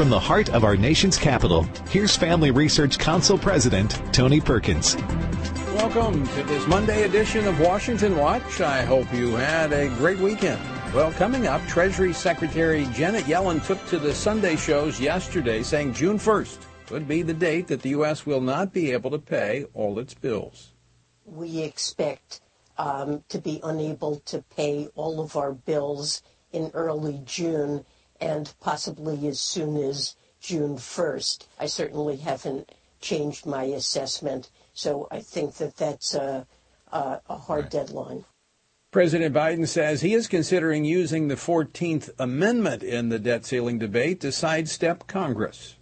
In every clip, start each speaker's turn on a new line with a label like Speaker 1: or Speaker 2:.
Speaker 1: From the heart of our nation's capital, here's Family Research Council President Tony Perkins.
Speaker 2: Welcome to this Monday edition of Washington Watch. I hope you had a great weekend. Well, coming up, Treasury Secretary Janet Yellen took to the Sunday shows yesterday saying June 1st could be the date that the U.S. will not be able to pay all its bills.
Speaker 3: We expect um, to be unable to pay all of our bills in early June and possibly as soon as June 1st. I certainly haven't changed my assessment, so I think that that's a, a, a hard right. deadline.
Speaker 2: President Biden says he is considering using the 14th Amendment in the debt ceiling debate to sidestep Congress.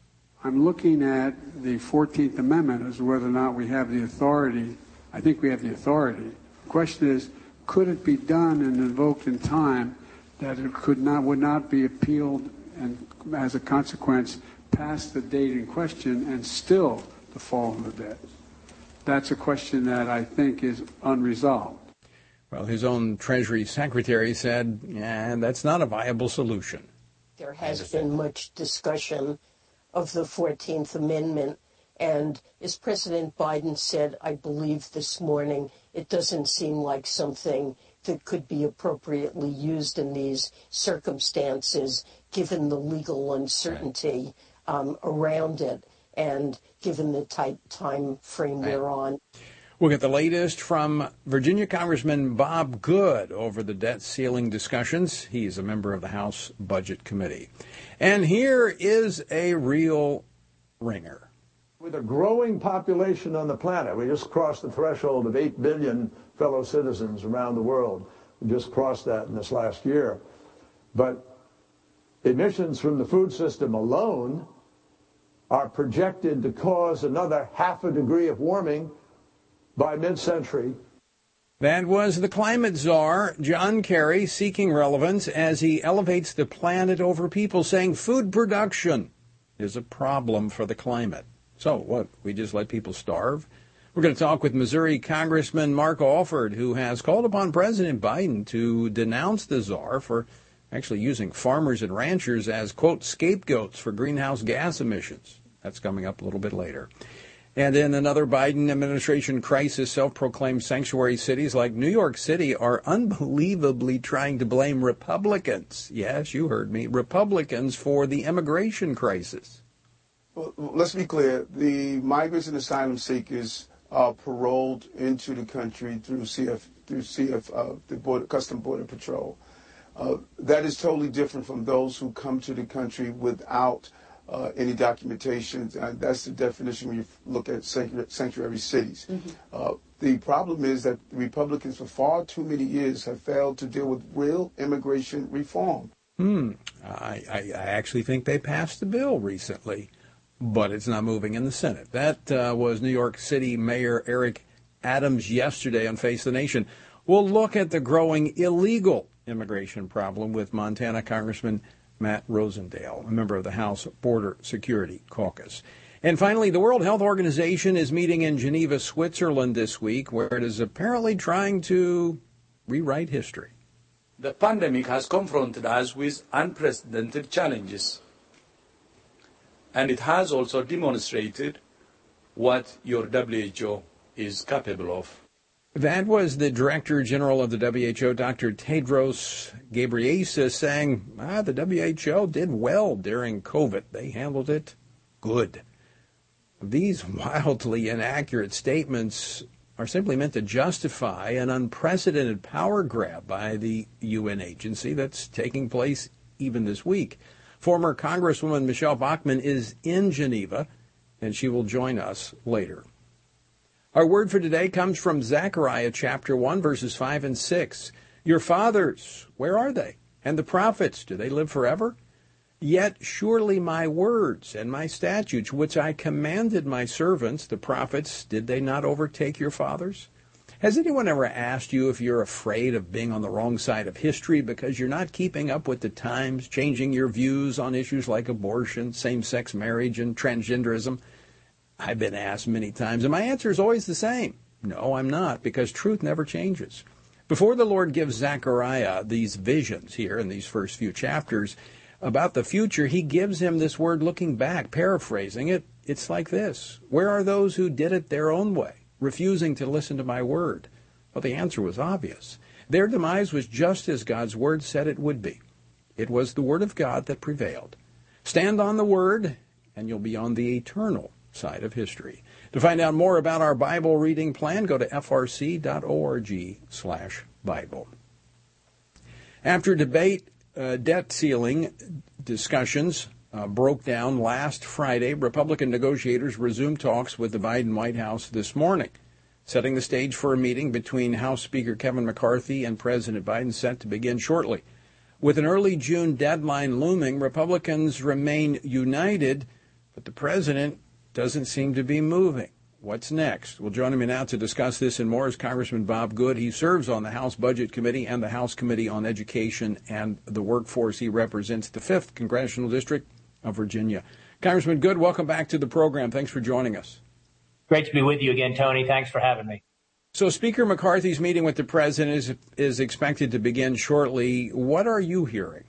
Speaker 4: I'm looking at the 14th Amendment as whether or not we have the authority. I think we have the authority. The question is, could it be done and invoked in time that it could not would not be appealed and as a consequence past the date in question and still the fall of the debt? That's a question that I think is unresolved.
Speaker 2: Well, his own Treasury Secretary said, yeah, that's not a viable solution.
Speaker 3: There has been much discussion of the 14th Amendment. And as President Biden said, I believe this morning, it doesn't seem like something that could be appropriately used in these circumstances, given the legal uncertainty um, around it and given the tight time frame right. we're on.
Speaker 2: We'll get the latest from Virginia Congressman Bob Good over the debt ceiling discussions. He's a member of the House Budget Committee. And here is a real ringer.
Speaker 5: With a growing population on the planet, we just crossed the threshold of 8 billion fellow citizens around the world. We just crossed that in this last year. But emissions from the food system alone are projected to cause another half a degree of warming by mid century.
Speaker 2: That was the climate czar, John Kerry, seeking relevance as he elevates the planet over people, saying food production is a problem for the climate. So, what? We just let people starve? We're going to talk with Missouri Congressman Mark Alford, who has called upon President Biden to denounce the czar for actually using farmers and ranchers as, quote, scapegoats for greenhouse gas emissions. That's coming up a little bit later. And in another Biden administration crisis, self proclaimed sanctuary cities like New York City are unbelievably trying to blame Republicans. Yes, you heard me. Republicans for the immigration crisis.
Speaker 6: Well, let's be clear. The migrants and asylum seekers are paroled into the country through CF, through CF, uh, the border, Custom Border Patrol. Uh, that is totally different from those who come to the country without uh, any documentation. Uh, that's the definition when you look at sanctuary cities. Mm-hmm. Uh, the problem is that Republicans, for far too many years, have failed to deal with real immigration reform.
Speaker 2: Hmm. I, I, I actually think they passed the bill recently, but it's not moving in the Senate. That uh, was New York City Mayor Eric Adams yesterday on Face the Nation. We'll look at the growing illegal immigration problem with Montana Congressman Matt Rosendale, a member of the House Border Security Caucus. And finally, the World Health Organization is meeting in Geneva, Switzerland this week, where it is apparently trying to rewrite history.
Speaker 7: The pandemic has confronted us with unprecedented challenges. And it has also demonstrated what your WHO is capable of.
Speaker 2: That was the Director General of the WHO, Dr. Tedros Ghebreyesus, saying ah, the WHO did well during COVID. They handled it good. These wildly inaccurate statements are simply meant to justify an unprecedented power grab by the UN agency that's taking place even this week. Former Congresswoman Michele Bachmann is in Geneva, and she will join us later. Our word for today comes from Zechariah chapter 1, verses 5 and 6. Your fathers, where are they? And the prophets, do they live forever? Yet surely my words and my statutes, which I commanded my servants, the prophets, did they not overtake your fathers? Has anyone ever asked you if you're afraid of being on the wrong side of history because you're not keeping up with the times, changing your views on issues like abortion, same sex marriage, and transgenderism? I've been asked many times, and my answer is always the same. No, I'm not, because truth never changes. Before the Lord gives Zechariah these visions here in these first few chapters, about the future, he gives him this word looking back, paraphrasing it. It's like this Where are those who did it their own way, refusing to listen to my word? Well, the answer was obvious. Their demise was just as God's word said it would be. It was the word of God that prevailed. Stand on the word, and you'll be on the eternal side of history. To find out more about our Bible reading plan, go to frc.org/bible. After debate, uh, debt ceiling discussions uh, broke down last Friday, Republican negotiators resumed talks with the Biden White House this morning, setting the stage for a meeting between House Speaker Kevin McCarthy and President Biden set to begin shortly. With an early June deadline looming, Republicans remain united, but the president doesn't seem to be moving. What's next? Well, joining me now to discuss this and more is Congressman Bob Good. He serves on the House Budget Committee and the House Committee on Education and the Workforce. He represents the 5th Congressional District of Virginia. Congressman Good, welcome back to the program. Thanks for joining us.
Speaker 8: Great to be with you again, Tony. Thanks for having me.
Speaker 2: So, Speaker McCarthy's meeting with the president is, is expected to begin shortly. What are you hearing?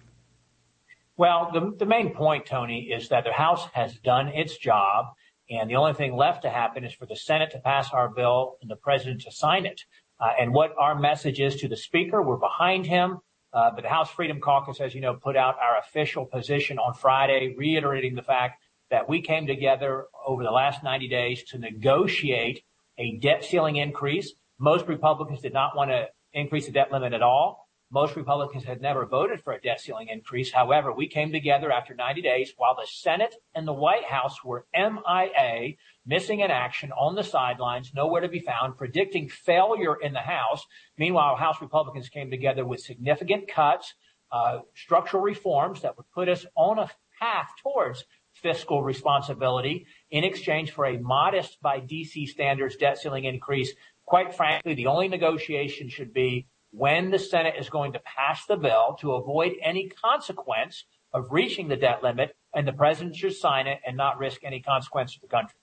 Speaker 8: Well, the, the main point, Tony, is that the House has done its job, and the only thing left to happen is for the Senate to pass our bill and the president to sign it. Uh, and what our message is to the Speaker, we're behind him. Uh, but the House Freedom Caucus, as you know, put out our official position on Friday, reiterating the fact that we came together over the last 90 days to negotiate a debt ceiling increase. Most Republicans did not want to increase the debt limit at all. Most Republicans had never voted for a debt ceiling increase. However, we came together after 90 days while the Senate and the White House were MIA, missing in action on the sidelines, nowhere to be found, predicting failure in the House. Meanwhile, House Republicans came together with significant cuts, uh, structural reforms that would put us on a path towards fiscal responsibility in exchange for a modest by DC standards debt ceiling increase. Quite frankly, the only negotiation should be when the Senate is going to pass the bill to avoid any consequence of reaching the debt limit, and the president should sign it and not risk any consequence to the country.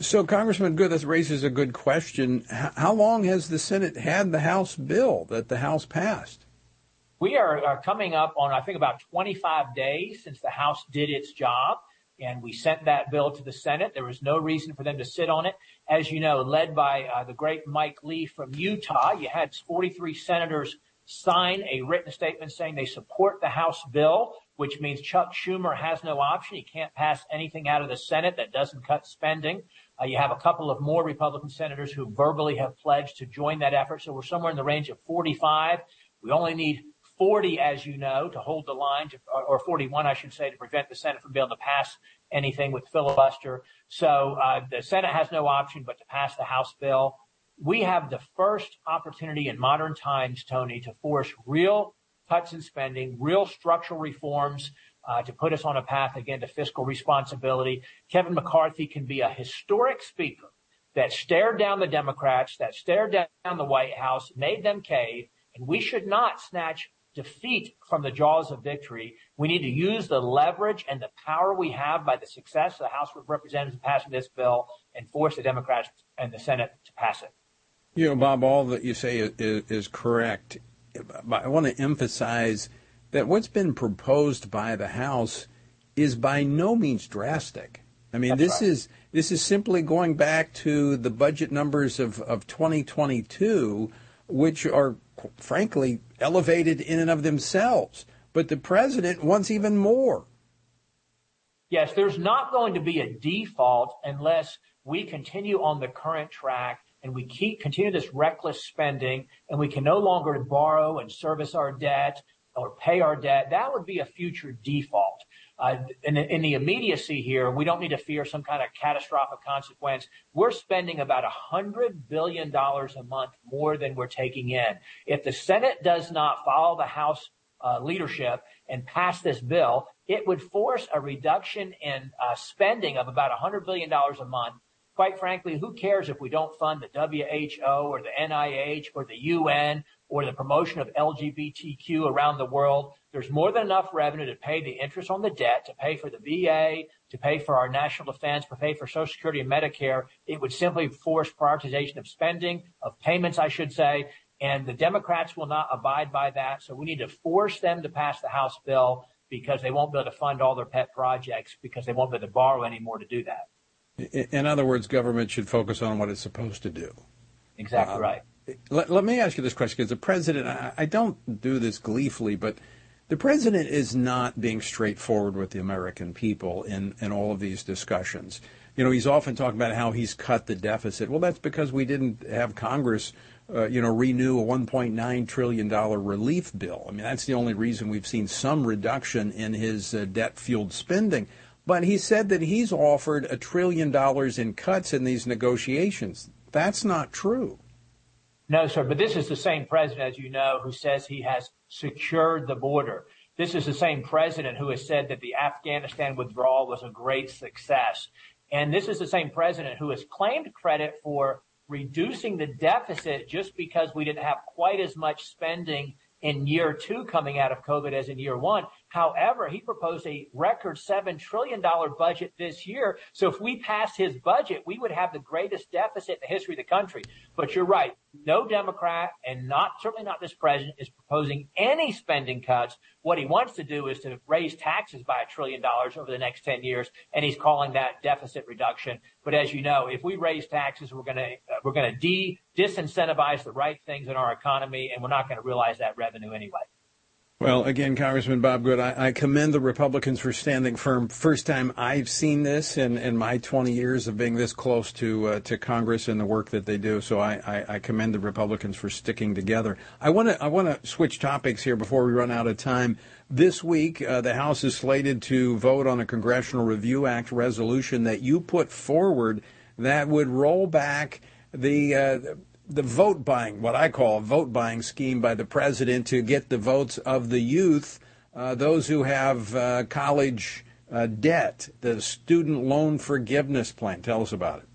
Speaker 2: So, Congressman Good, this raises a good question. How long has the Senate had the House bill that the House passed?
Speaker 8: We are, are coming up on, I think, about 25 days since the House did its job and we sent that bill to the Senate. There was no reason for them to sit on it. As you know, led by uh, the great Mike Lee from Utah, you had 43 senators sign a written statement saying they support the House bill, which means Chuck Schumer has no option. He can't pass anything out of the Senate that doesn't cut spending. Uh, you have a couple of more Republican senators who verbally have pledged to join that effort. So we're somewhere in the range of 45. We only need 40, as you know, to hold the line, to, or 41, I should say, to prevent the Senate from being able to pass anything with filibuster. So uh, the Senate has no option but to pass the House bill. We have the first opportunity in modern times, Tony, to force real cuts in spending, real structural reforms uh, to put us on a path again to fiscal responsibility. Kevin McCarthy can be a historic speaker that stared down the Democrats, that stared down the White House, made them cave, and we should not snatch defeat from the jaws of victory. We need to use the leverage and the power we have by the success of the House of Representatives passing this bill and force the Democrats and the Senate to pass it.
Speaker 2: You know, Bob, all that you say is, is correct. I want to emphasize that what's been proposed by the House is by no means drastic. I mean, That's this right. is this is simply going back to the budget numbers of, of 2022, which are frankly, elevated in and of themselves. But the president wants even more.
Speaker 8: Yes, there's not going to be a default unless we continue on the current track and we keep continue this reckless spending and we can no longer borrow and service our debt or pay our debt. That would be a future default. Uh, in, the immediacy here, we don't need to fear some kind of catastrophic consequence. We're spending about $100 billion a month more than we're taking in. If the Senate does not follow the House uh, leadership and pass this bill, it would force a reduction in uh, spending of about $100 billion a month. Quite frankly, who cares if we don't fund the WHO or the NIH or the UN or the promotion of LGBTQ around the world. There's more than enough revenue to pay the interest on the debt, to pay for the VA, to pay for our national defense, to pay for Social Security and Medicare. It would simply force prioritization of spending, of payments, I should say, and the Democrats will not abide by that. So we need to force them to pass the House bill. because they won't be able to fund all their pet projects because they won't be able to borrow anymore to do that.
Speaker 2: In other words, government should focus on what it's supposed to do.
Speaker 8: Exactly um, right.
Speaker 2: Let, let, me ask you this question because the president, I, I don't do this gleefully, but the president is not being straightforward with the American people in, in all of these discussions. You know, he's often talking about how he's cut the deficit. Well, that's because we didn't have Congress uh, you know, renew a $1.9 trillion relief bill. I mean, that's the only reason we've seen some reduction in his uh, debt fueled spending. But he said that he's offered a trillion dollars in cuts in these negotiations. That's not true.
Speaker 8: No, sir. But this is the same president, as you know, who says he has secured the border. This is the same president who has said that the Afghanistan withdrawal was a great success. And this is the same president who has claimed credit for reducing the deficit just because we didn't have quite as much spending in year two coming out of COVID as in year one. However, he proposed a record $7 trillion budget this year. So if we pass his budget, we would have the greatest deficit in the history of the country. But you're right. No Democrat and not, certainly not this president is proposing any spending cuts. What he wants to do is to raise taxes by a trillion dollars over the next 10 years. And he's calling that deficit reduction. But as you know, if we raise taxes, we're going to, uh, we're going to de disincentivize the right things in our economy and we're not going to realize that revenue anyway.
Speaker 2: Well, again, Congressman Bob Good, I, I, commend the Republicans for standing firm. First time I've seen this in, in my 20 years of being this close to uh, to Congress and the work that they do. So I, I, I commend the Republicans for sticking together. I want to I want to switch topics here before we run out of time. This week, uh, the House is slated to vote on a Congressional Review Act resolution that you put forward that would roll back the uh, the vote buying, what I call a vote buying scheme by the president to get the votes of the youth, uh, those who have uh, college uh, debt, the student loan forgiveness plan. Tell us about it.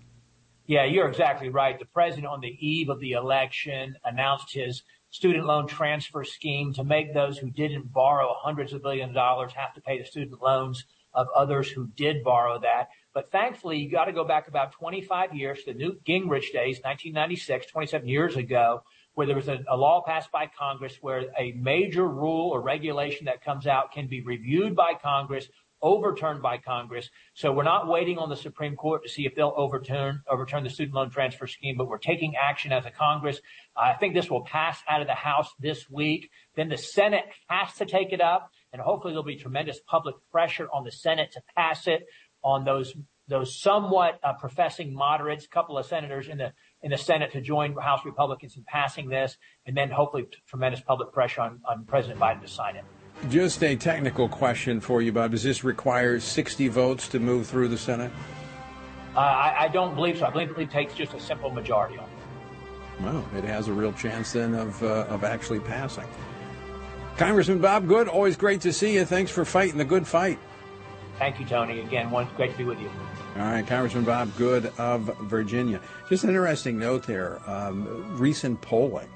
Speaker 8: Yeah, you're exactly right. The president, on the eve of the election, announced his student loan transfer scheme to make those who didn't borrow hundreds of billions of dollars have to pay the student loans of others who did borrow that. But thankfully, you got to go back about 25 years to the Newt Gingrich days, 1996, 27 years ago, where there was a, a, law passed by Congress where a major rule or regulation that comes out can be reviewed by Congress, overturned by Congress. So we're not waiting on the Supreme Court to see if they'll overturn overturn the student loan transfer scheme, but we're taking action as a Congress. I think this will pass out of the House this week. Then the Senate has to take it up, and hopefully there'll be tremendous public pressure on the Senate to pass it on those those somewhat uh, professing moderates, a couple of senators in the in the Senate to join House Republicans in passing this, and then hopefully tremendous public pressure on, on President Biden to sign it.
Speaker 2: Just a technical question for you, Bob. Does this require 60 votes to move through the Senate?
Speaker 8: Uh, I, I, don't believe so. I believe it takes just a simple majority on it.
Speaker 2: Well, it has a real chance then of uh, of actually passing. Congressman Bob Good, always great to see you. Thanks for fighting the good fight.
Speaker 8: Thank you, Tony. Again, one, great to be with you.
Speaker 2: All right, Congressman Bob Good of Virginia. Just an interesting note there. Um, recent polling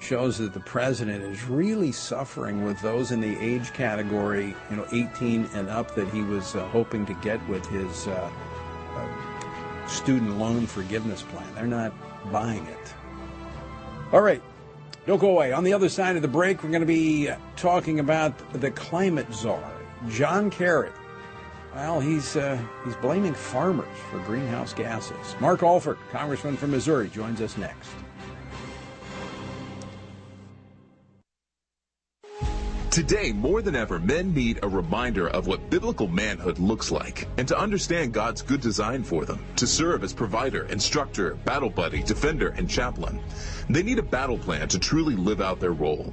Speaker 2: shows that the president is really suffering with those in the age category, you know, 18 and up, that he was uh, hoping to get with his uh, uh, student loan forgiveness plan. They're not buying it. All right, don't go away. On the other side of the break, we're going to be talking about the climate czar, John Kerry well, he's uh, he's blaming farmers for greenhouse gases. Mark Alford, congressman from Missouri, joins us next.
Speaker 9: Today, more than ever, men need a reminder of what biblical manhood looks like and to understand God's good design for them, to serve as provider, instructor, battle buddy, defender, and chaplain. They need a battle plan to truly live out their role.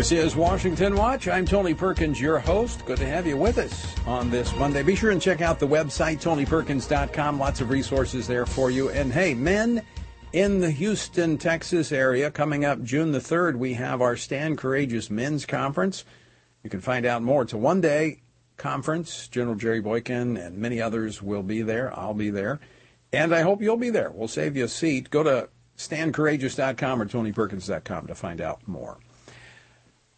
Speaker 2: This is Washington Watch. I'm Tony Perkins, your host. Good to have you with us on this Monday. Be sure and check out the website, tonyperkins.com. Lots of resources there for you. And hey, men in the Houston, Texas area, coming up June the 3rd, we have our Stand Courageous Men's Conference. You can find out more. It's a one day conference. General Jerry Boykin and many others will be there. I'll be there. And I hope you'll be there. We'll save you a seat. Go to standcourageous.com or tonyperkins.com to find out more.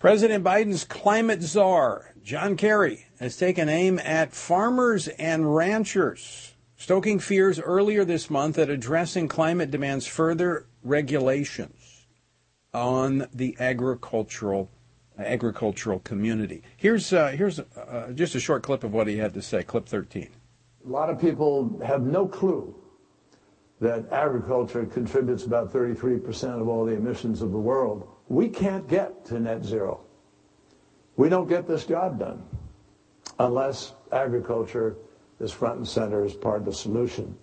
Speaker 2: President Biden's climate czar, John Kerry, has taken aim at farmers and ranchers, stoking fears earlier this month that addressing climate demands further regulations on the agricultural agricultural community. Here's uh, here's uh, just a short clip of what he had to say. Clip 13.
Speaker 5: A lot of people have no clue that agriculture contributes about 33% of all the emissions of the world we can't get to net zero. We don't get this job done unless agriculture is front and center as part of the solution.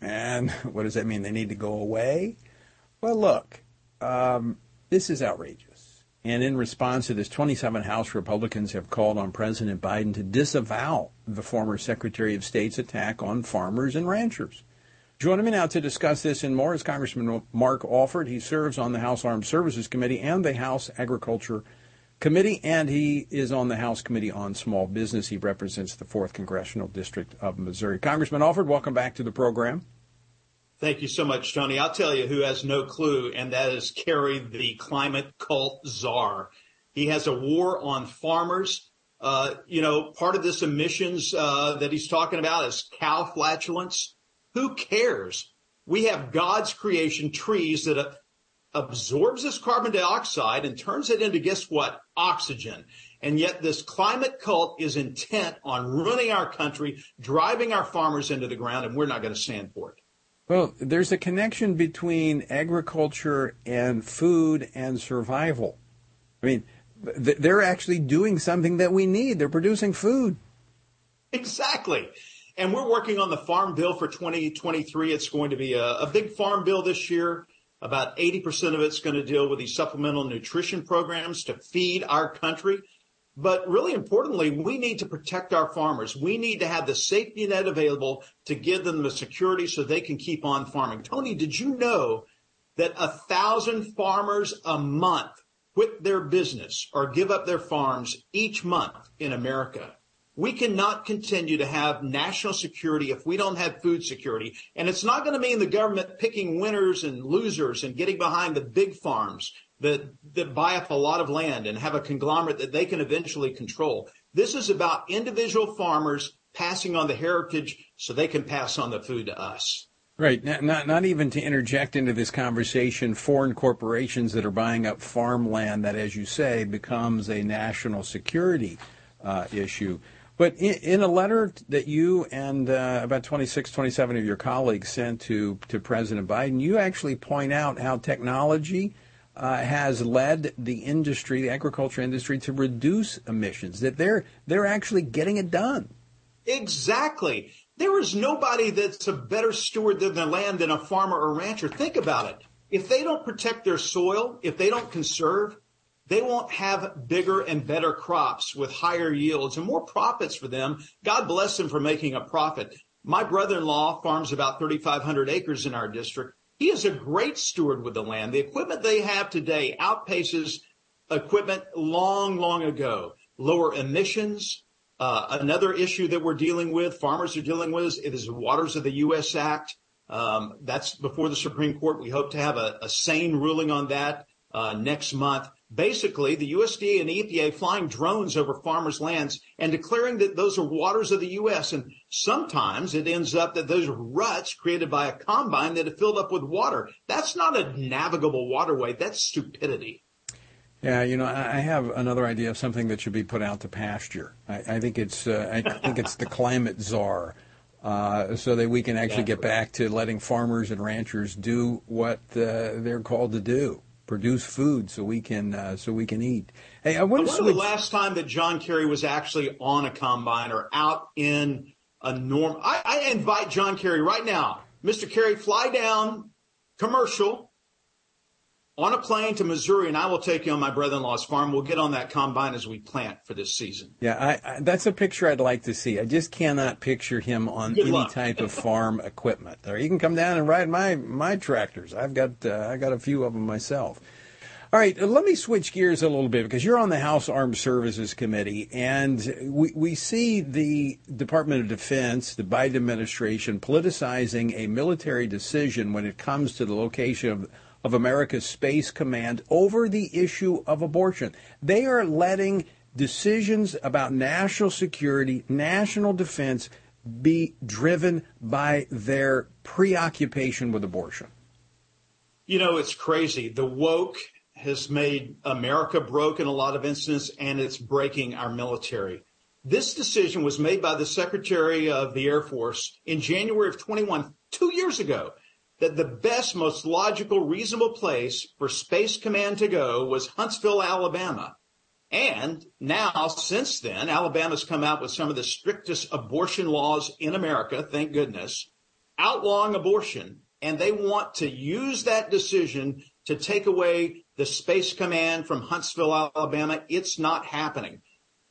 Speaker 2: And what does that mean? They need to go away? Well, look, um, this is outrageous. And in response to this, 27 House Republicans have called on President Biden to disavow the former Secretary of State's attack on farmers and ranchers. Joining me now to discuss this and more is Congressman Mark Alford. He serves on the House Armed Services Committee and the House Agriculture Committee, and he is on the House Committee on Small Business. He represents the 4th Congressional District of Missouri. Congressman Alford, welcome back to the program.
Speaker 10: Thank you so much, Tony. I'll tell you who has no clue, and that is Kerry, the climate cult czar. He has a war on farmers. Uh, you know, part of this emissions uh, that he's talking about is cow flatulence. Who cares? We have God's creation, trees that uh, absorbs this carbon dioxide and turns it into guess what? Oxygen. And yet this climate cult is intent on ruining our country, driving our farmers into the ground, and we're not going to stand for it.
Speaker 2: Well, there's a connection between agriculture and food and survival. I mean, they're actually doing something that we need. They're producing food.
Speaker 10: Exactly. And we're working on the farm bill for 2023. It's going to be a, a big farm bill this year. About 80% of it's going to deal with these supplemental nutrition programs to feed our country. But really importantly, we need to protect our farmers. We need to have the safety net available to give them the security so they can keep on farming. Tony, did you know that a thousand farmers a month quit their business or give up their farms each month in America? We cannot continue to have national security if we don't have food security. And it's not going to mean the government picking winners and losers and getting behind the big farms that, that buy up a lot of land and have a conglomerate that they can eventually control. This is about individual farmers passing on the heritage so they can pass on the food to us.
Speaker 2: Right. Not, not, not even to interject into this conversation foreign corporations that are buying up farmland that, as you say, becomes a national security uh, issue. But in, in, a letter that you and uh, about 26, 27 of your colleagues sent to, to President Biden, you actually point out how technology uh, has led the industry, the agriculture industry, to reduce emissions. That they're they're actually getting it done.
Speaker 10: Exactly. There is nobody that's a better steward of the land than a farmer or rancher. Think about it. If they don't protect their soil, if they don't conserve, they won't have bigger and better crops with higher yields and more profits for them. God bless them for making a profit. My brother-in-law farms about 3,500 acres in our district. He is a great steward with the land. The equipment they have today outpaces equipment long, long ago. Lower emissions. Uh, another issue that we're dealing with, farmers are dealing with, is, the Waters of the U.S. Act. Um, that's before the Supreme Court. We hope to have a, a sane ruling on that uh, next month basically the USDA and EPA flying drones over farmers' lands and declaring that those are waters of the U.S. And sometimes it ends up that those are ruts created by a combine that have filled up with water. That's not a navigable waterway. That's stupidity.
Speaker 2: Yeah, you know, I have another idea of something that should be put out to pasture. I, I think it's uh, I think it's the climate czar. Uh, so that we can actually get back to letting farmers and ranchers do what uh, they're called to do produce food so we can uh, so we can eat. Hey, I want to
Speaker 10: switch. the last time that John Kerry was actually on a combine or out in a norm? I, I invite John Kerry right now, Mr. Kerry, fly down commercial on a plane to Missouri, and I will take you on my brother-in-law's farm. We'll get on that combine as we plant for this season.
Speaker 2: Yeah, I, I, that's a picture I'd like to see. I just cannot picture him on Good any luck. type of farm equipment. Or you can come down and ride my my tractors. I've got uh, I got a few of them myself. All right, let me switch gears a little bit because you're on the House Armed Services Committee, and we, we see the Department of Defense, the Biden administration, politicizing a military decision when it comes to the location of of America's Space Command over the issue of abortion. They are letting decisions about national security, national defense be driven by their preoccupation with abortion.
Speaker 10: You know, it's crazy. The woke has made America broke in a lot of instances, and it's breaking our military. This decision was made by the Secretary of the Air Force in January of 21, two years ago that the best, most logical, reasonable place for Space Command to go was Huntsville, Alabama. And now, since then, Alabama's come out with some of the strictest abortion laws in America, thank goodness, outlawing abortion. And they want to use that decision to take away the Space Command from Huntsville, Alabama. It's not happening.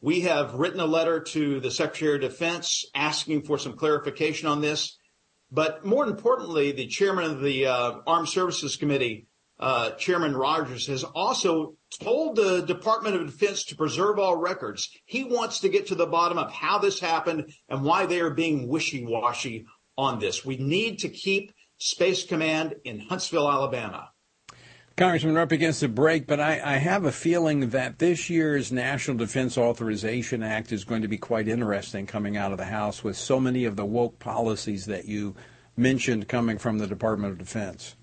Speaker 10: We have written a letter to the Secretary of Defense asking for some clarification on this. But more importantly, the chairman of the uh, Armed Services Committee, uh, Chairman Rogers, has also told the Department of Defense to preserve all records. He wants to get to the bottom of how this happened and why they are being wishy-washy on this. We need to keep Space Command in Huntsville, Alabama.
Speaker 2: Congressman, we're up against a break, but I, I, have a feeling that this year's National Defense Authorization Act is going to be quite interesting coming out of the House with so many of the woke policies that you mentioned coming from the Department of Defense.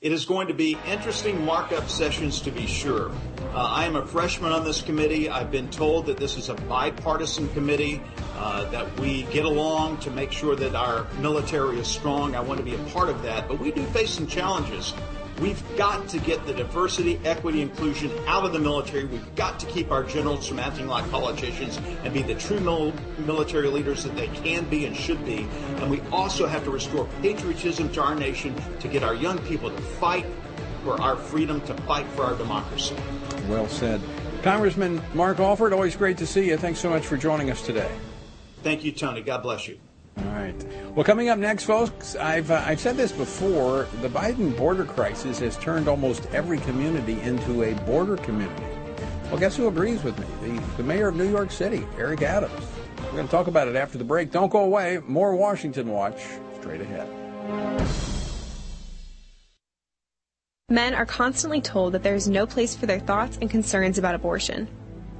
Speaker 10: It is going to be interesting markup sessions to be sure. Uh, I am a freshman on this committee. I've been told that this is a bipartisan committee, uh, that we get along to make sure that our military is strong. I want to be a part of that, but we do face some challenges. We've got to get the diversity, equity, inclusion out of the military. We've got to keep our generals from acting like politicians and be the true mil- military leaders that they can be and should be. And we also have to restore patriotism to our nation to get our young people to fight for our freedom, to fight for our democracy.
Speaker 2: Well said. Congressman Mark Alford, always great to see you. Thanks so much for joining us today.
Speaker 10: Thank you, Tony. God bless you.
Speaker 2: All right. Well, coming up next, folks, I've uh, I've said this before. The Biden border crisis has turned almost every community into a border community. Well, guess who agrees with me? The, the mayor of New York City, Eric Adams. We're going to talk about it after the break. Don't go away. More Washington Watch straight ahead.
Speaker 11: Men are constantly told that there is no place for their thoughts and concerns about abortion.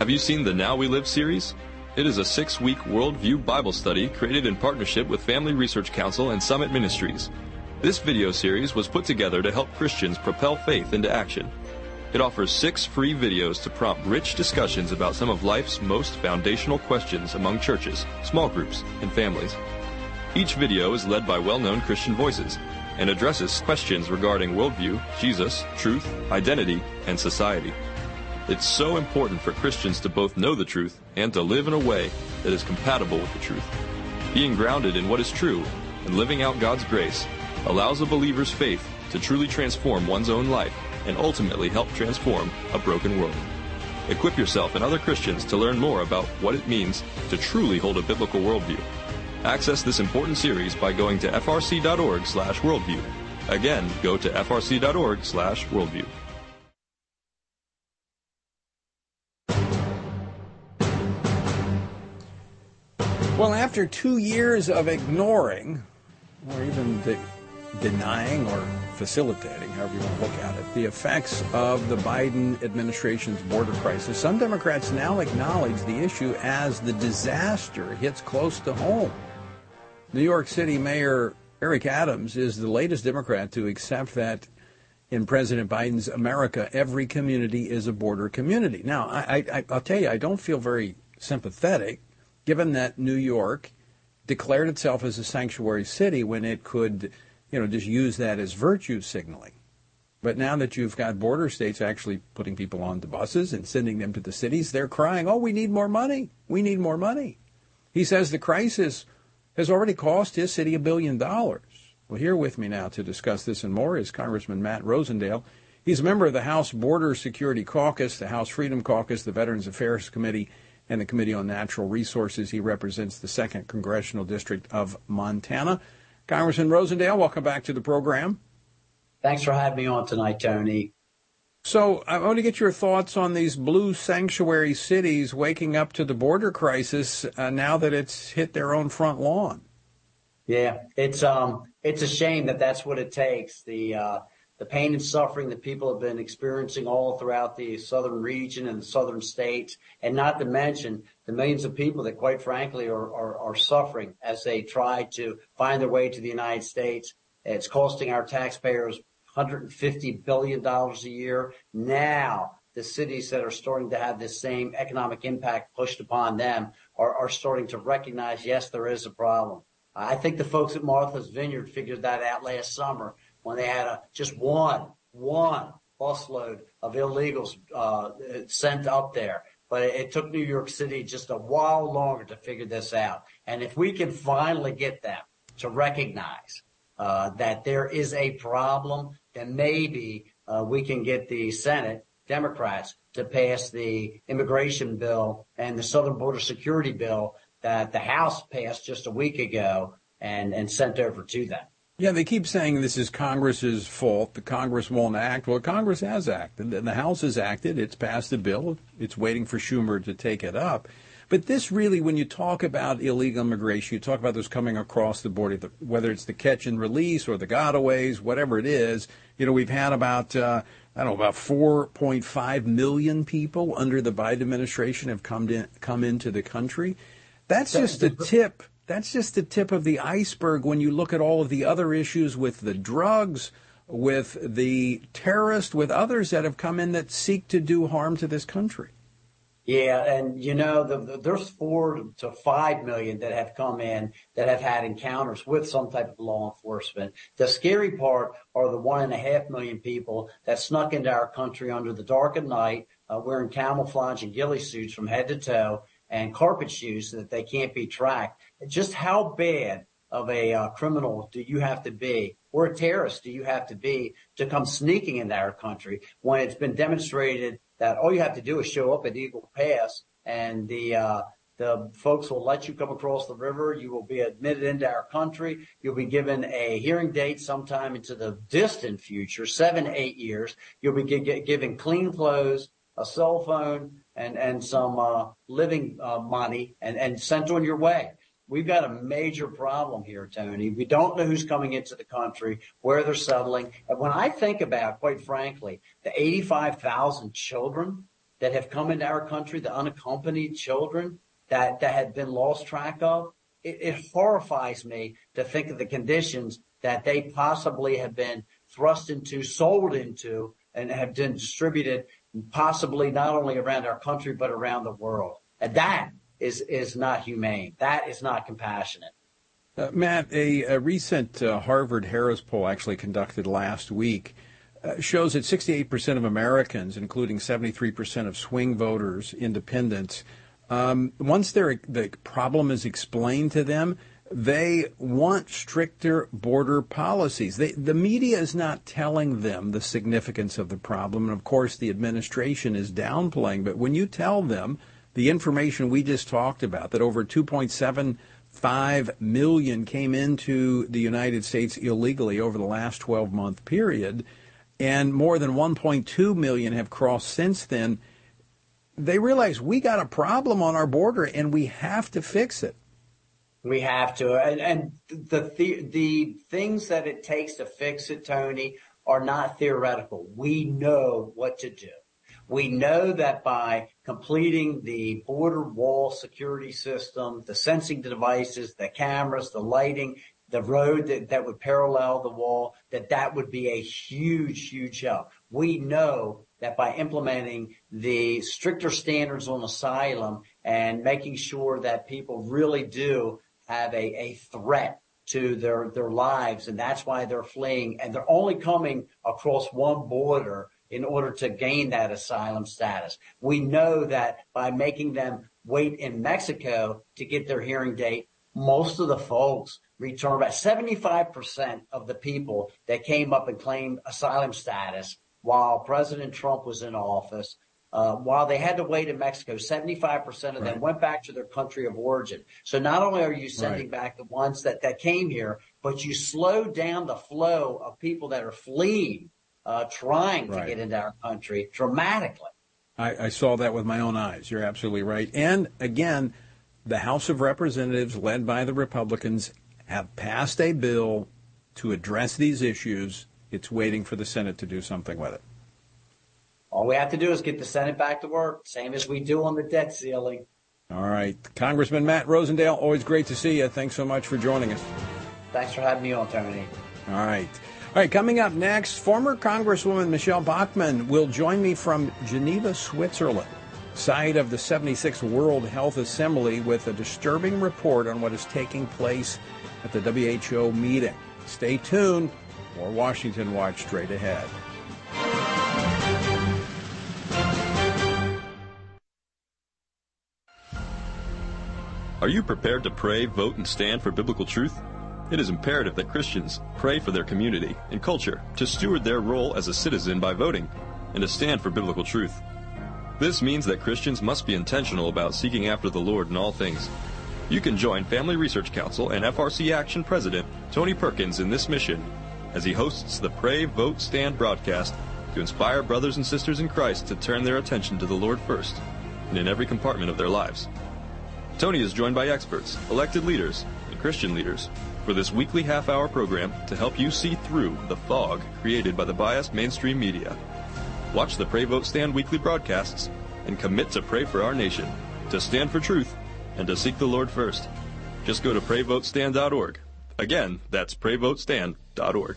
Speaker 12: Have you seen the Now We Live series? It is a six week worldview Bible study created in partnership with Family Research Council and Summit Ministries. This video series was put together to help Christians propel faith into action. It offers six free videos to prompt rich discussions about some of life's most foundational questions among churches, small groups, and families. Each video is led by well-known Christian voices and addresses questions regarding worldview, Jesus, truth, identity, and society. It's so important for Christians to both know the truth and to live in a way that is compatible with the truth. Being grounded in what is true and living out God's grace allows a believer's faith to truly transform one's own life and ultimately help transform a broken world. Equip yourself and other Christians to learn more about what it means to truly hold a biblical worldview. Access this important series by going to frc.org slash worldview. Again, go to frc.org slash worldview.
Speaker 2: Well, after two years of ignoring, or even the denying or facilitating, however you want to look at it, the effects of the Biden administration's border crisis. Some Democrats now acknowledge the issue as the disaster hits close to home. New York City Mayor Eric Adams is the latest Democrat to accept that in President Biden's America, every community is a border community. Now, I, I, I'll tell you, I don't feel very sympathetic, given that New York declared itself as a sanctuary city when it could you know, just use that as virtue signaling. But now that you've got border states actually putting people on the buses and sending them to the cities, they're crying, oh, we need more money. We need more money. He says the crisis has already cost his city a billion dollars. Well, here with me now to discuss this and more is Congressman Matt Rosendale. He's a member of the House Border Security Caucus, the House Freedom Caucus, the Veterans Affairs Committee, and the Committee on Natural Resources. He represents the 2nd Congressional District of Montana. Congressman Rosendale, welcome back to the program.
Speaker 13: Thanks for having me on tonight, Tony.
Speaker 2: So I want to get your thoughts on these blue sanctuary cities waking up to the border crisis uh, now that it's hit their own front lawn.
Speaker 13: Yeah, it's um, it's a shame that that's what it takes. The uh, the pain and suffering that people have been experiencing all throughout the southern region and the southern states, and not to mention the millions of people that, quite frankly, are, suffering as they try to find their way to the United States. It's costing our taxpayers $150 billion a year. Now, the cities that are starting to have this same economic impact pushed upon them are, are starting to recognize, yes, there is a problem. I think the folks at Martha's Vineyard figured that out last summer when they had a, just one, one busload of illegals uh, sent up there. But it, it took New York City just a while longer to figure this out. And if we can finally get them to recognize uh, that there is a problem, then maybe uh, we can get the Senate Democrats to pass the immigration bill and the Southern Border Security bill that the House passed just a week ago and, and sent over to them.
Speaker 2: Yeah, they keep saying this is Congress's fault. The Congress won't act. Well, Congress has acted. The House has acted. It's passed a bill. It's waiting for Schumer to take it up. But this really, when you talk about illegal immigration, you talk about those coming across the border, whether it's the catch and release or the gotaways, whatever it is. You know, we've had about, uh, I don't know, about 4.5 million people under the Biden administration have come in, come into the country. That's just the tip that's just the tip of the iceberg when you look at all of the other issues with the drugs, with the terrorists, with others that have come in that seek to do harm to this country.
Speaker 13: Yeah, and you know, the, the, there's four to five million that have come in that have had encounters with some type of law enforcement. The scary part are the one and a half million people that snuck into our country under the dark of night, uh, wearing camouflage and ghillie suits from head to toe and carpet shoes so that they can't be tracked. Just how bad of a uh, criminal do you have to be or a terrorist do you have to be to come sneaking into our country when it's been demonstrated that all you have to do is show up at Eagle Pass and the uh, the folks will let you come across the river. You will be admitted into our country. You'll be given a hearing date sometime into the distant future, seven, eight years. You'll be g- given clean clothes, a cell phone, and and some uh, living uh, money, and and sent on your way. We've got a major problem here, Tony. We don't know who's coming into the country, where they're settling. And when I think about, quite frankly, the 85,000 children that have come into our country, the unaccompanied children that, had been lost track of, it, it horrifies me to think of the conditions that they possibly have been thrust into, sold into, and have been distributed possibly not only around our country, but around the world. And that is is not humane. That is not compassionate.
Speaker 2: Uh, Matt, a, a recent uh, Harvard Harris poll, actually conducted last week, uh, shows that 68% of Americans, including 73% of swing voters, independents, um, once the problem is explained to them, they want stricter border policies. They, the media is not telling them the significance of the problem, and of course, the administration is downplaying. But when you tell them the information we just talked about that over 2.75 million came into the United States illegally over the last 12 month period, and more than 1.2 million have crossed since then. They realize we got a problem on our border and we have to fix it.
Speaker 13: We have to, and, and the, the the things that it takes to fix it, Tony, are not theoretical. We know what to do. We know that by completing the border wall security system, the sensing devices, the cameras, the lighting, the road that, would parallel the wall, that that would be a huge, huge help. We know that by implementing the stricter standards on asylum and making sure that people really do have a, a threat to their, their lives, and that's why they're fleeing, and they're only coming across one border in order to gain that asylum status. We know that by making them wait in Mexico to get their hearing date, most of the folks return about 75% of the people that came up and claimed asylum status while President Trump was in office. Uh, while they had to wait in Mexico, 75% of them right. went back to their country of origin. So not only are you sending right. back the ones that, that came here, but you slow down the flow of people that are fleeing uh, trying right. to get into our country dramatically.
Speaker 2: I, I saw that with my own eyes. You're absolutely right. And again, the House of Representatives, led by the Republicans, have passed a bill to address these issues. It's waiting for the Senate to do something with it.
Speaker 13: All we have to do is get the Senate back to work, same as we do on the debt ceiling.
Speaker 2: All right. Congressman Matt Rosendale, always great to see you. Thanks so much for joining us.
Speaker 13: Thanks for having me on, Tony.
Speaker 2: All right. All right, coming up next, former Congresswoman Michele Bachmann will join me from Geneva, Switzerland, site of the 76th World Health Assembly, with a disturbing report on what is taking place at the WHO meeting. Stay tuned. More Washington Watch straight ahead.
Speaker 12: Are you prepared to pray, vote, and stand for biblical truth? It is imperative that Christians pray for their community and culture to steward their role as a citizen by voting and to stand for biblical truth. This means that Christians must be intentional about seeking after the Lord in all things. You can join Family Research Council and FRC Action President Tony Perkins in this mission as he hosts the Pray, Vote, Stand broadcast to inspire brothers and sisters in Christ to turn their attention to the Lord first and in every compartment of their lives. Tony is joined by experts, elected leaders, and Christian leaders for this weekly half hour program to help you see through the fog created by the biased mainstream media. Watch the Pray Vote Stand weekly broadcasts and commit to pray for our nation, to stand for truth, and to seek the Lord first. Just go to PrayVoteStand.org. Again, that's PrayVoteStand.org.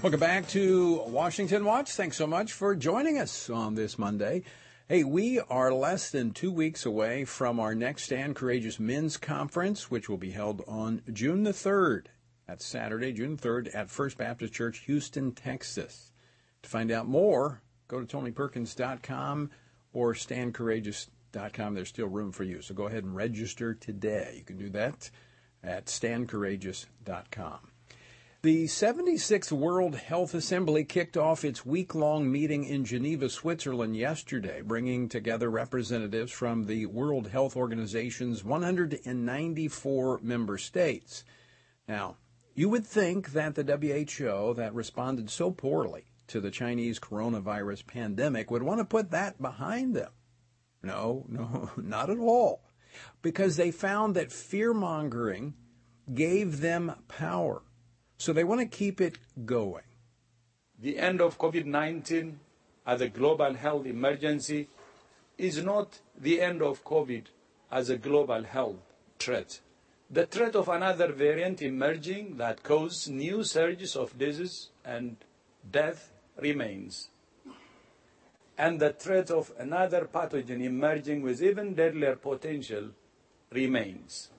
Speaker 2: Welcome back to Washington Watch. Thanks so much for joining us on this Monday. Hey, we are less than two weeks away from our next Stand Courageous Men's Conference, which will be held on June the 3rd. That's Saturday, June 3rd at First Baptist Church, Houston, Texas. To find out more, go to TonyPerkins.com or StandCourageous.com. There's still room for you. So go ahead and register today. You can do that at StandCourageous.com. The 76th World Health Assembly kicked off its week long meeting in Geneva, Switzerland yesterday, bringing together representatives from the World Health Organization's 194 member states. Now, you would think that the WHO, that responded so poorly to the Chinese coronavirus pandemic, would want to put that behind them. No, no, not at all. Because they found that fear mongering gave them power. So they want to keep it going.
Speaker 7: The end of COVID 19 as a global health emergency is not the end of COVID as a global health threat. The threat of another variant emerging that causes new surges of disease and death remains. And the threat of another pathogen emerging with even deadlier potential remains.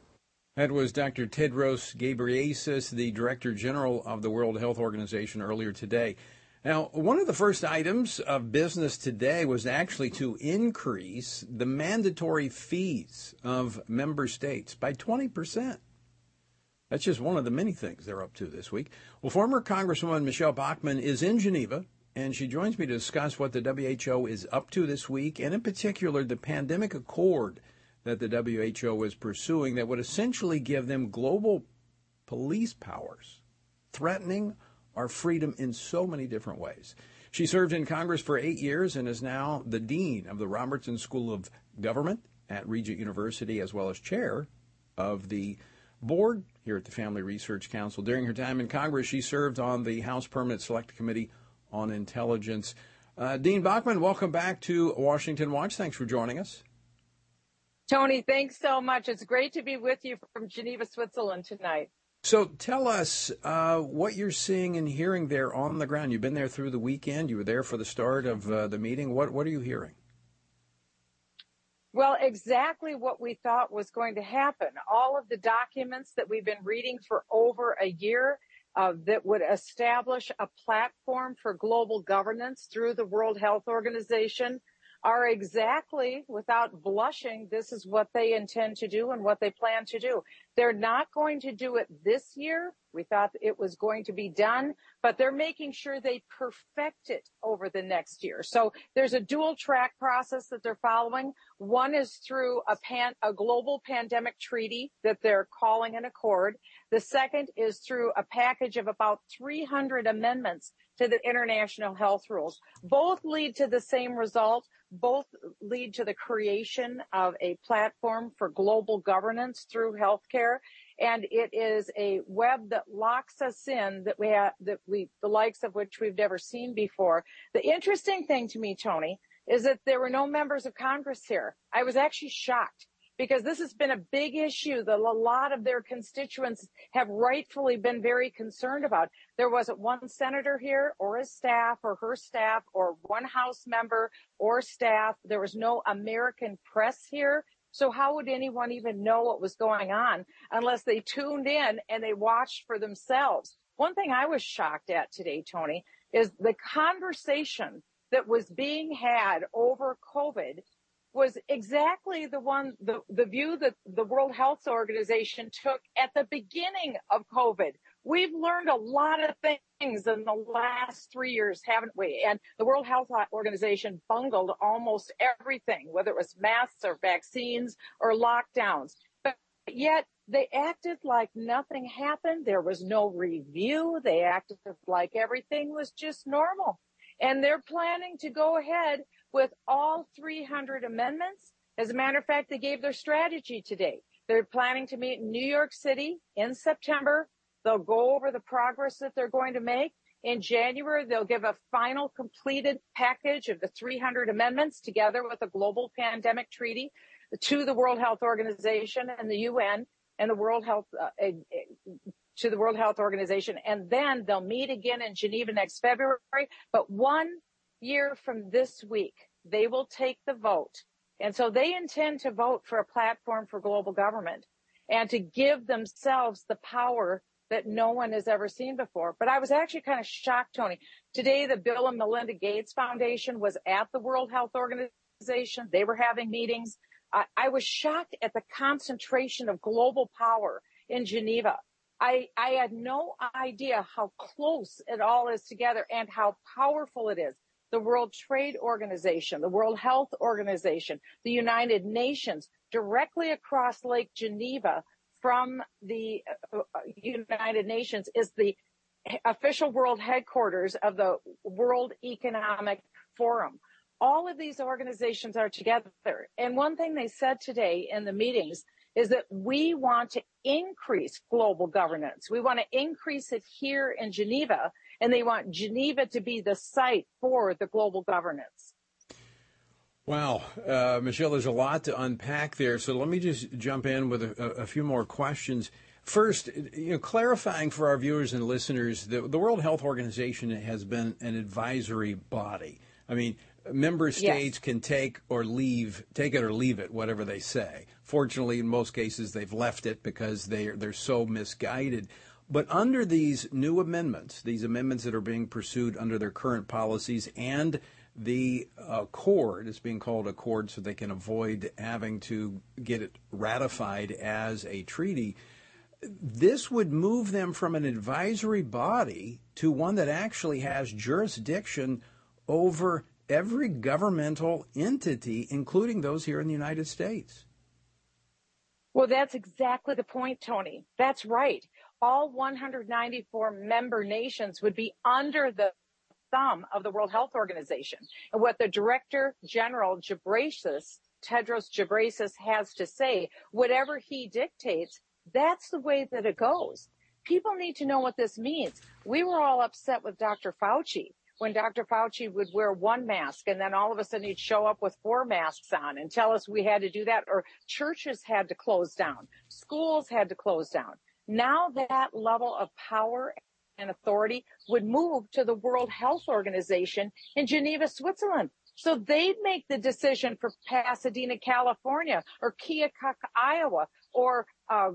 Speaker 2: That was Dr. Tedros Ghebreyesus, the Director General of the World Health Organization, earlier today. Now, one of the first items of business today was actually to increase the mandatory fees of member states by 20%. That's just one of the many things they're up to this week. Well, former Congresswoman Michele Bachmann is in Geneva, and she joins me to discuss what the WHO is up to this week, and in particular, the pandemic accord that the WHO is pursuing that would essentially give them global police powers, threatening our freedom in so many different ways. She served in Congress for eight years and is now the dean of the Robertson School of Government at Regent University, as well as chair of the board here at the Family Research Council. During her time in Congress, she served on the House Permanent Select Committee on Intelligence. Uh, Dean Bachmann, welcome back to Washington Watch. Thanks for joining us.
Speaker 14: Tony, thanks so much. It's great to be with you from Geneva, Switzerland tonight.
Speaker 2: So tell us uh, what you're seeing and hearing there on the ground. You've been there through the weekend. You were there for the start of uh, the meeting. What what are you hearing?
Speaker 14: Well, exactly what we thought was going to happen. All of the documents that we've been reading for over a year uh, that would establish a platform for global governance through the World Health Organization are exactly without blushing, this is what they intend to do and what they plan to do. They're not going to do it this year. We thought it was going to be done, but they're making sure they perfect it over the next year. So there's a dual track process that they're following. One is through a pan, a global pandemic treaty that they're calling an accord. The second is through a package of about 300 amendments to the international health rules. Both lead to the same result. Both lead to the creation of a platform for global governance through healthcare. And it is a web that locks us in that we have, that we, the likes of which we've never seen before. The interesting thing to me, Tony, is that there were no members of Congress here. I was actually shocked because this has been a big issue that a lot of their constituents have rightfully been very concerned about. There wasn't one senator here or his staff or her staff or one House member or staff. There was no American press here. So how would anyone even know what was going on unless they tuned in and they watched for themselves? One thing I was shocked at today, Tony, is the conversation that was being had over COVID was exactly the one, the, the view that the World Health Organization took at the beginning of COVID. We've learned a lot of things in the last three years, haven't we? And the World Health Organization bungled almost everything, whether it was masks or vaccines or lockdowns. But yet they acted like nothing happened. There was no review. They acted like everything was just normal. And they're planning to go ahead with all 300 amendments. As a matter of fact, they gave their strategy today. They're planning to meet in New York City in September. They'll go over the progress that they're going to make. In January, they'll give a final completed package of the 300 amendments together with a global pandemic treaty to the World Health Organization and the UN and the World Health uh, to the World Health Organization. And then they'll meet again in Geneva next February. But one year from this week, they will take the vote. And so they intend to vote for a platform for global government and to give themselves the power that no one has ever seen before. But I was actually kind of shocked, Tony. Today, the Bill and Melinda Gates Foundation was at the World Health Organization. They were having meetings. I, I was shocked at the concentration of global power in Geneva. I, I had no idea how close it all is together and how powerful it is the World Trade Organization, the World Health Organization, the United Nations, directly across Lake Geneva from the uh, United Nations is the official world headquarters of the World Economic Forum. All of these organizations are together. And one thing they said today in the meetings is that we want to increase global governance. We want to increase it here in Geneva and they want Geneva to be the site for the global governance.
Speaker 2: Wow, uh, Michele, there's a lot to unpack there. So let me just jump in with a, a few more questions. First, you know, clarifying for our viewers and listeners, the, the World Health Organization has been an advisory body. I mean, member states yes. can take or leave, take it or leave it, whatever they say. Fortunately, in most cases, they've left it because they they're so misguided. But under these new amendments, these amendments that are being pursued under their current policies and the uh, accord, it's being called a accord so they can avoid having to get it ratified as a treaty. This would move them from an advisory body to one that actually has jurisdiction over every governmental entity, including those here in the United States.
Speaker 14: Well, that's exactly the point, Tony. That's right all 194 member nations would be under the thumb of the World Health Organization. And what the Director General Tedros Ghebreyesus has to say, whatever he dictates, that's the way that it goes. People need to know what this means. We were all upset with Dr. Fauci when Dr. Fauci would wear one mask and then all of a sudden he'd show up with four masks on and tell us we had to do that or churches had to close down. Schools had to close down. Now that level of power and authority would move to the World Health Organization in Geneva, Switzerland. So they'd make the decision for Pasadena, California or Keokuk, Iowa or uh,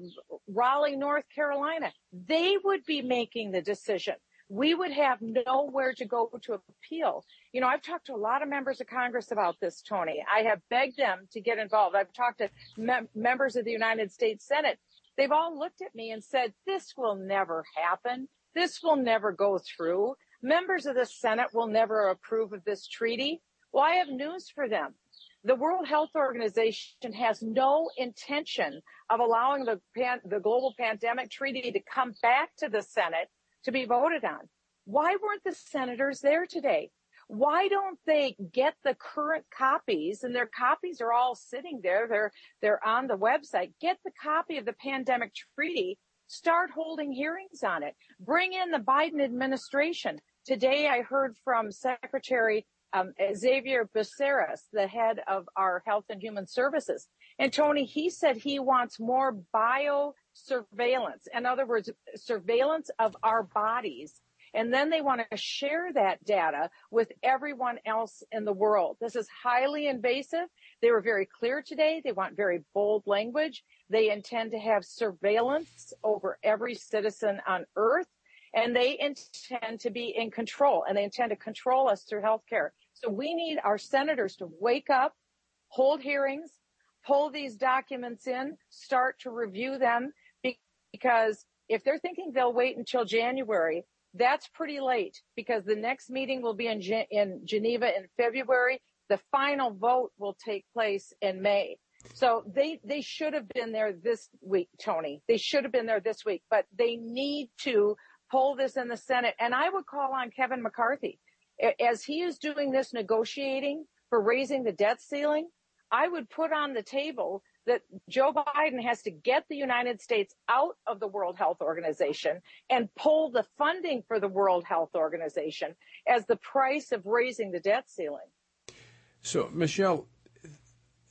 Speaker 14: Raleigh, North Carolina. They would be making the decision. We would have nowhere to go to appeal. You know, I've talked to a lot of members of Congress about this, Tony. I have begged them to get involved. I've talked to mem- members of the United States Senate. They've all looked at me and said, this will never happen. This will never go through. Members of the Senate will never approve of this treaty. Well, I have news for them. The World Health Organization has no intention of allowing the, pan, the global pandemic treaty to come back to the Senate to be voted on. Why weren't the senators there today? Why don't they get the current copies and their copies are all sitting there. They're, they're on the website. Get the copy of the pandemic treaty. Start holding hearings on it. Bring in the Biden administration. Today I heard from Secretary um, Xavier Becerra's, the head of our Health and Human Services. And Tony, he said he wants more bio surveillance. In other words, surveillance of our bodies. And then they want to share that data with everyone else in the world. This is highly invasive. They were very clear today. They want very bold language. They intend to have surveillance over every citizen on earth and they intend to be in control and they intend to control us through healthcare. So we need our senators to wake up, hold hearings, pull these documents in, start to review them because if they're thinking they'll wait until January, that's pretty late because the next meeting will be in, in Geneva in February. The final vote will take place in May. So they, they should have been there this week, Tony. They should have been there this week, but they need to pull this in the Senate. And I would call on Kevin McCarthy as he is doing this negotiating for raising the debt ceiling. I would put on the table that Joe Biden has to get the United States out of the World Health Organization and pull the funding for the World Health Organization as the price of raising the debt ceiling.
Speaker 2: So, Michele,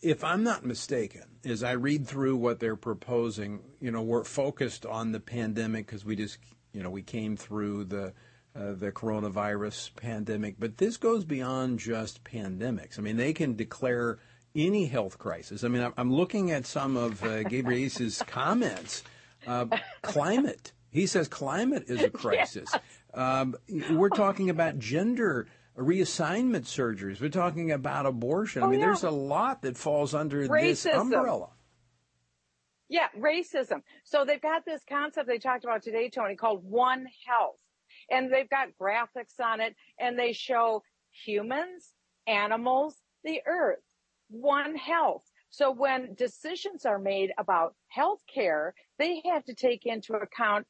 Speaker 2: if I'm not mistaken, as I read through what they're proposing, you know, we're focused on the pandemic because we just, you know, we came through the uh, the coronavirus pandemic, but this goes beyond just pandemics. I mean, they can declare any health crisis. I mean, I'm looking at some of uh, Ghebreyesus' comments. Uh, climate. He says climate is a crisis. Yes. Um, we're talking about gender reassignment surgeries. We're talking about abortion. Oh, I mean, yeah. there's a lot that falls under Racism. this umbrella.
Speaker 14: Yeah, racism. So they've got this concept they talked about today, Tony, called One Health. And they've got graphics on it and they show humans, animals, the earth one health. So when decisions are made about health care, they have to take into account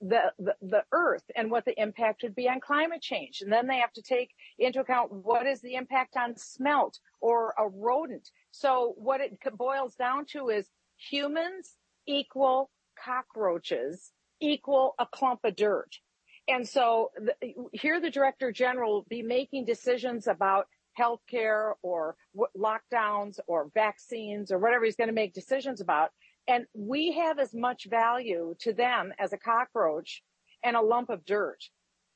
Speaker 14: the, the, the, earth and what the impact would be on climate change. And then they have to take into account what is the impact on smelt or a rodent. So what it boils down to is humans equal cockroaches equal a clump of dirt. And so the, here the director general will be making decisions about healthcare or lockdowns or vaccines or whatever he's going to make decisions about. And we have as much value to them as a cockroach and a lump of dirt.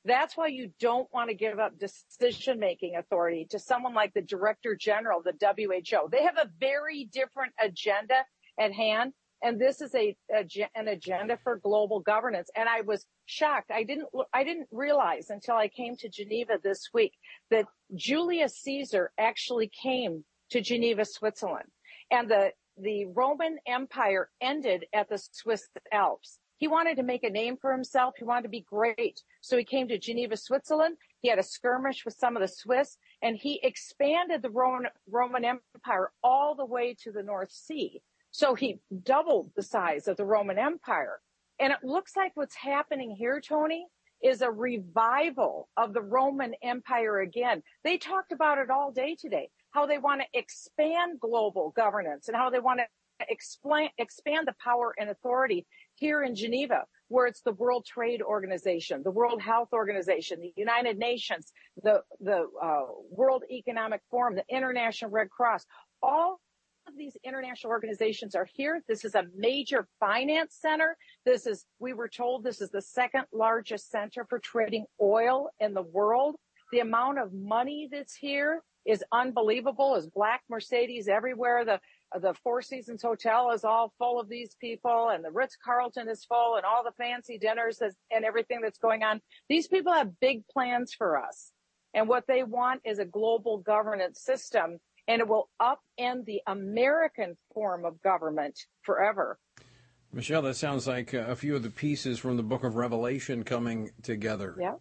Speaker 14: That's why you don't want to give up decision making authority to someone like the director general the WHO. They have a very different agenda at hand and this is a, a, an agenda for global governance. And I was shocked. I didn't I didn't realize until I came to Geneva this week that Julius Caesar actually came to Geneva, Switzerland, and the the Roman Empire ended at the Swiss Alps. He wanted to make a name for himself. He wanted to be great. So he came to Geneva, Switzerland. He had a skirmish with some of the Swiss and he expanded the Roman, Roman Empire all the way to the North Sea. So he doubled the size of the Roman Empire. And it looks like what's happening here, Tony, is a revival of the Roman Empire again. They talked about it all day today, how they want to expand global governance and how they want to explain, expand the power and authority here in Geneva, where it's the World Trade Organization, the World Health Organization, the United Nations, the, the uh, World Economic Forum, the International Red Cross, all of these international organizations are here. This is a major finance center. This is, we were told this is the second largest center for trading oil in the world. The amount of money that's here is unbelievable. Is black Mercedes everywhere. The the Four Seasons Hotel is all full of these people and the Ritz Carlton is full and all the fancy dinners and everything that's going on. These people have big plans for us. And what they want is a global governance system and it will upend the American form of government forever.
Speaker 2: Michele, that sounds like uh, a few of the pieces from the book of Revelation coming together.
Speaker 14: Yeah.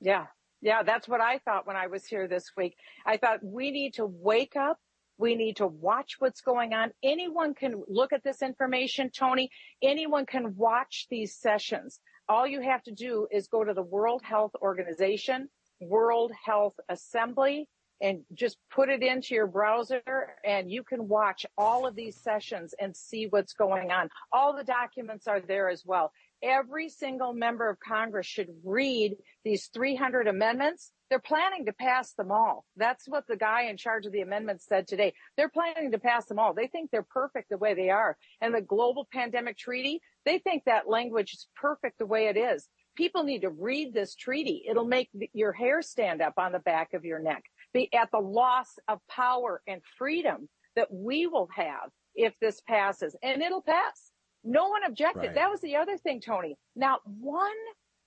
Speaker 14: Yeah. Yeah. That's what I thought when I was here this week. I thought we need to wake up. We need to watch what's going on. Anyone can look at this information, Tony. Anyone can watch these sessions. All you have to do is go to the World Health Organization, World Health Assembly, and just put it into your browser and you can watch all of these sessions and see what's going on. All the documents are there as well. Every single member of Congress should read these 300 amendments. They're planning to pass them all. That's what the guy in charge of the amendments said today. They're planning to pass them all. They think they're perfect the way they are. And the global pandemic treaty, they think that language is perfect the way it is. People need to read this treaty. It'll make your hair stand up on the back of your neck be at the loss of power and freedom that we will have if this passes and it'll pass. No one objected. Right. That was the other thing, Tony. Not one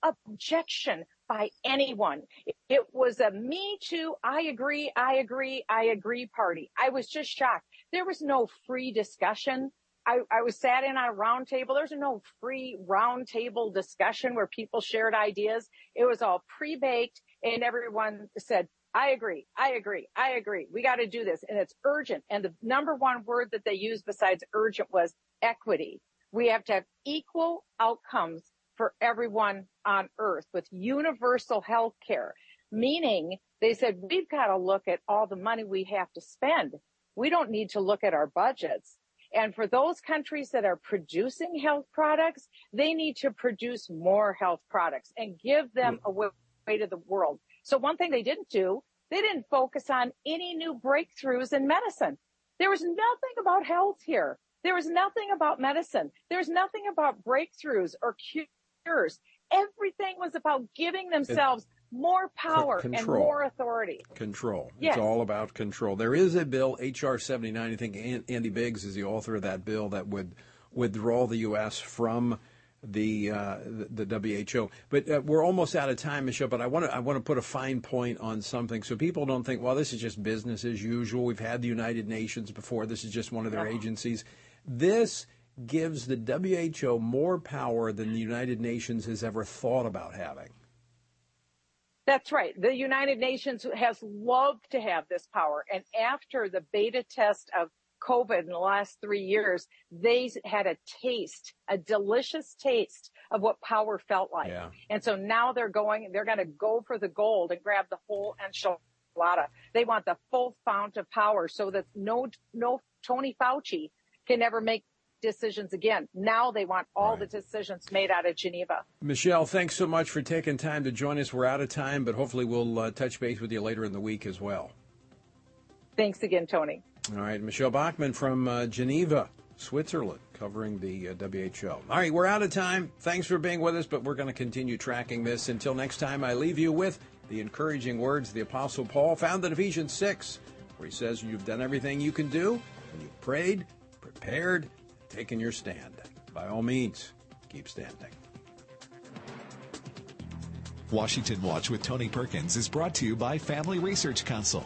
Speaker 14: objection by anyone. It was a me too. I agree. I agree. I agree party. I was just shocked. There was no free discussion. I, I was sat in on a round table. There's no free round table discussion where people shared ideas. It was all pre-baked and everyone said, I agree. I agree. I agree. We got to do this and it's urgent. And the number one word that they used besides urgent was equity. We have to have equal outcomes for everyone on earth with universal health care, meaning they said we've got to look at all the money we have to spend. We don't need to look at our budgets. And for those countries that are producing health products, they need to produce more health products and give them hmm. away to the world. So one thing they didn't do, they didn't focus on any new breakthroughs in medicine. There was nothing about health here. There was nothing about medicine. There's nothing about breakthroughs or cures. Everything was about giving themselves more power control. and more authority.
Speaker 2: Control.
Speaker 14: Yes.
Speaker 2: It's all about control. There is a bill, H.R. 79. I think Andy Biggs is the author of that bill that would withdraw the U.S. from the uh, the, WHO. But uh, we're almost out of time, Michelle. But I want to I want to put a fine point on something so people don't think, well, this is just business as usual. We've had the United Nations before. This is just one of their agencies. This gives the WHO more power than the United Nations has ever thought about having.
Speaker 14: That's right. The United Nations has loved to have this power. And after the beta test of COVID in the last three years, they had a taste, a delicious taste of what power felt like. Yeah. And so now they're going, they're going to go for the gold and grab the whole enchilada. They want the full fount of power so that no, no Tony Fauci can ever make decisions again. Now they want all right. the decisions made out of Geneva.
Speaker 2: Michele, thanks so much for taking time to join us. We're out of time, but hopefully we'll uh, touch base with you later in the week as well.
Speaker 14: Thanks again, Tony.
Speaker 2: All right, Michele Bachmann from uh, Geneva, Switzerland, covering the uh, WHO. All right, we're out of time. Thanks for being with us, but we're going to continue tracking this. Until next time, I leave you with the encouraging words the Apostle Paul found in Ephesians 6, where he says, You've done everything you can do, and you've prayed, prepared, taken your stand. By all means, keep standing.
Speaker 1: Washington Watch with Tony Perkins is brought to you by Family Research Council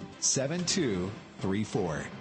Speaker 1: 7234.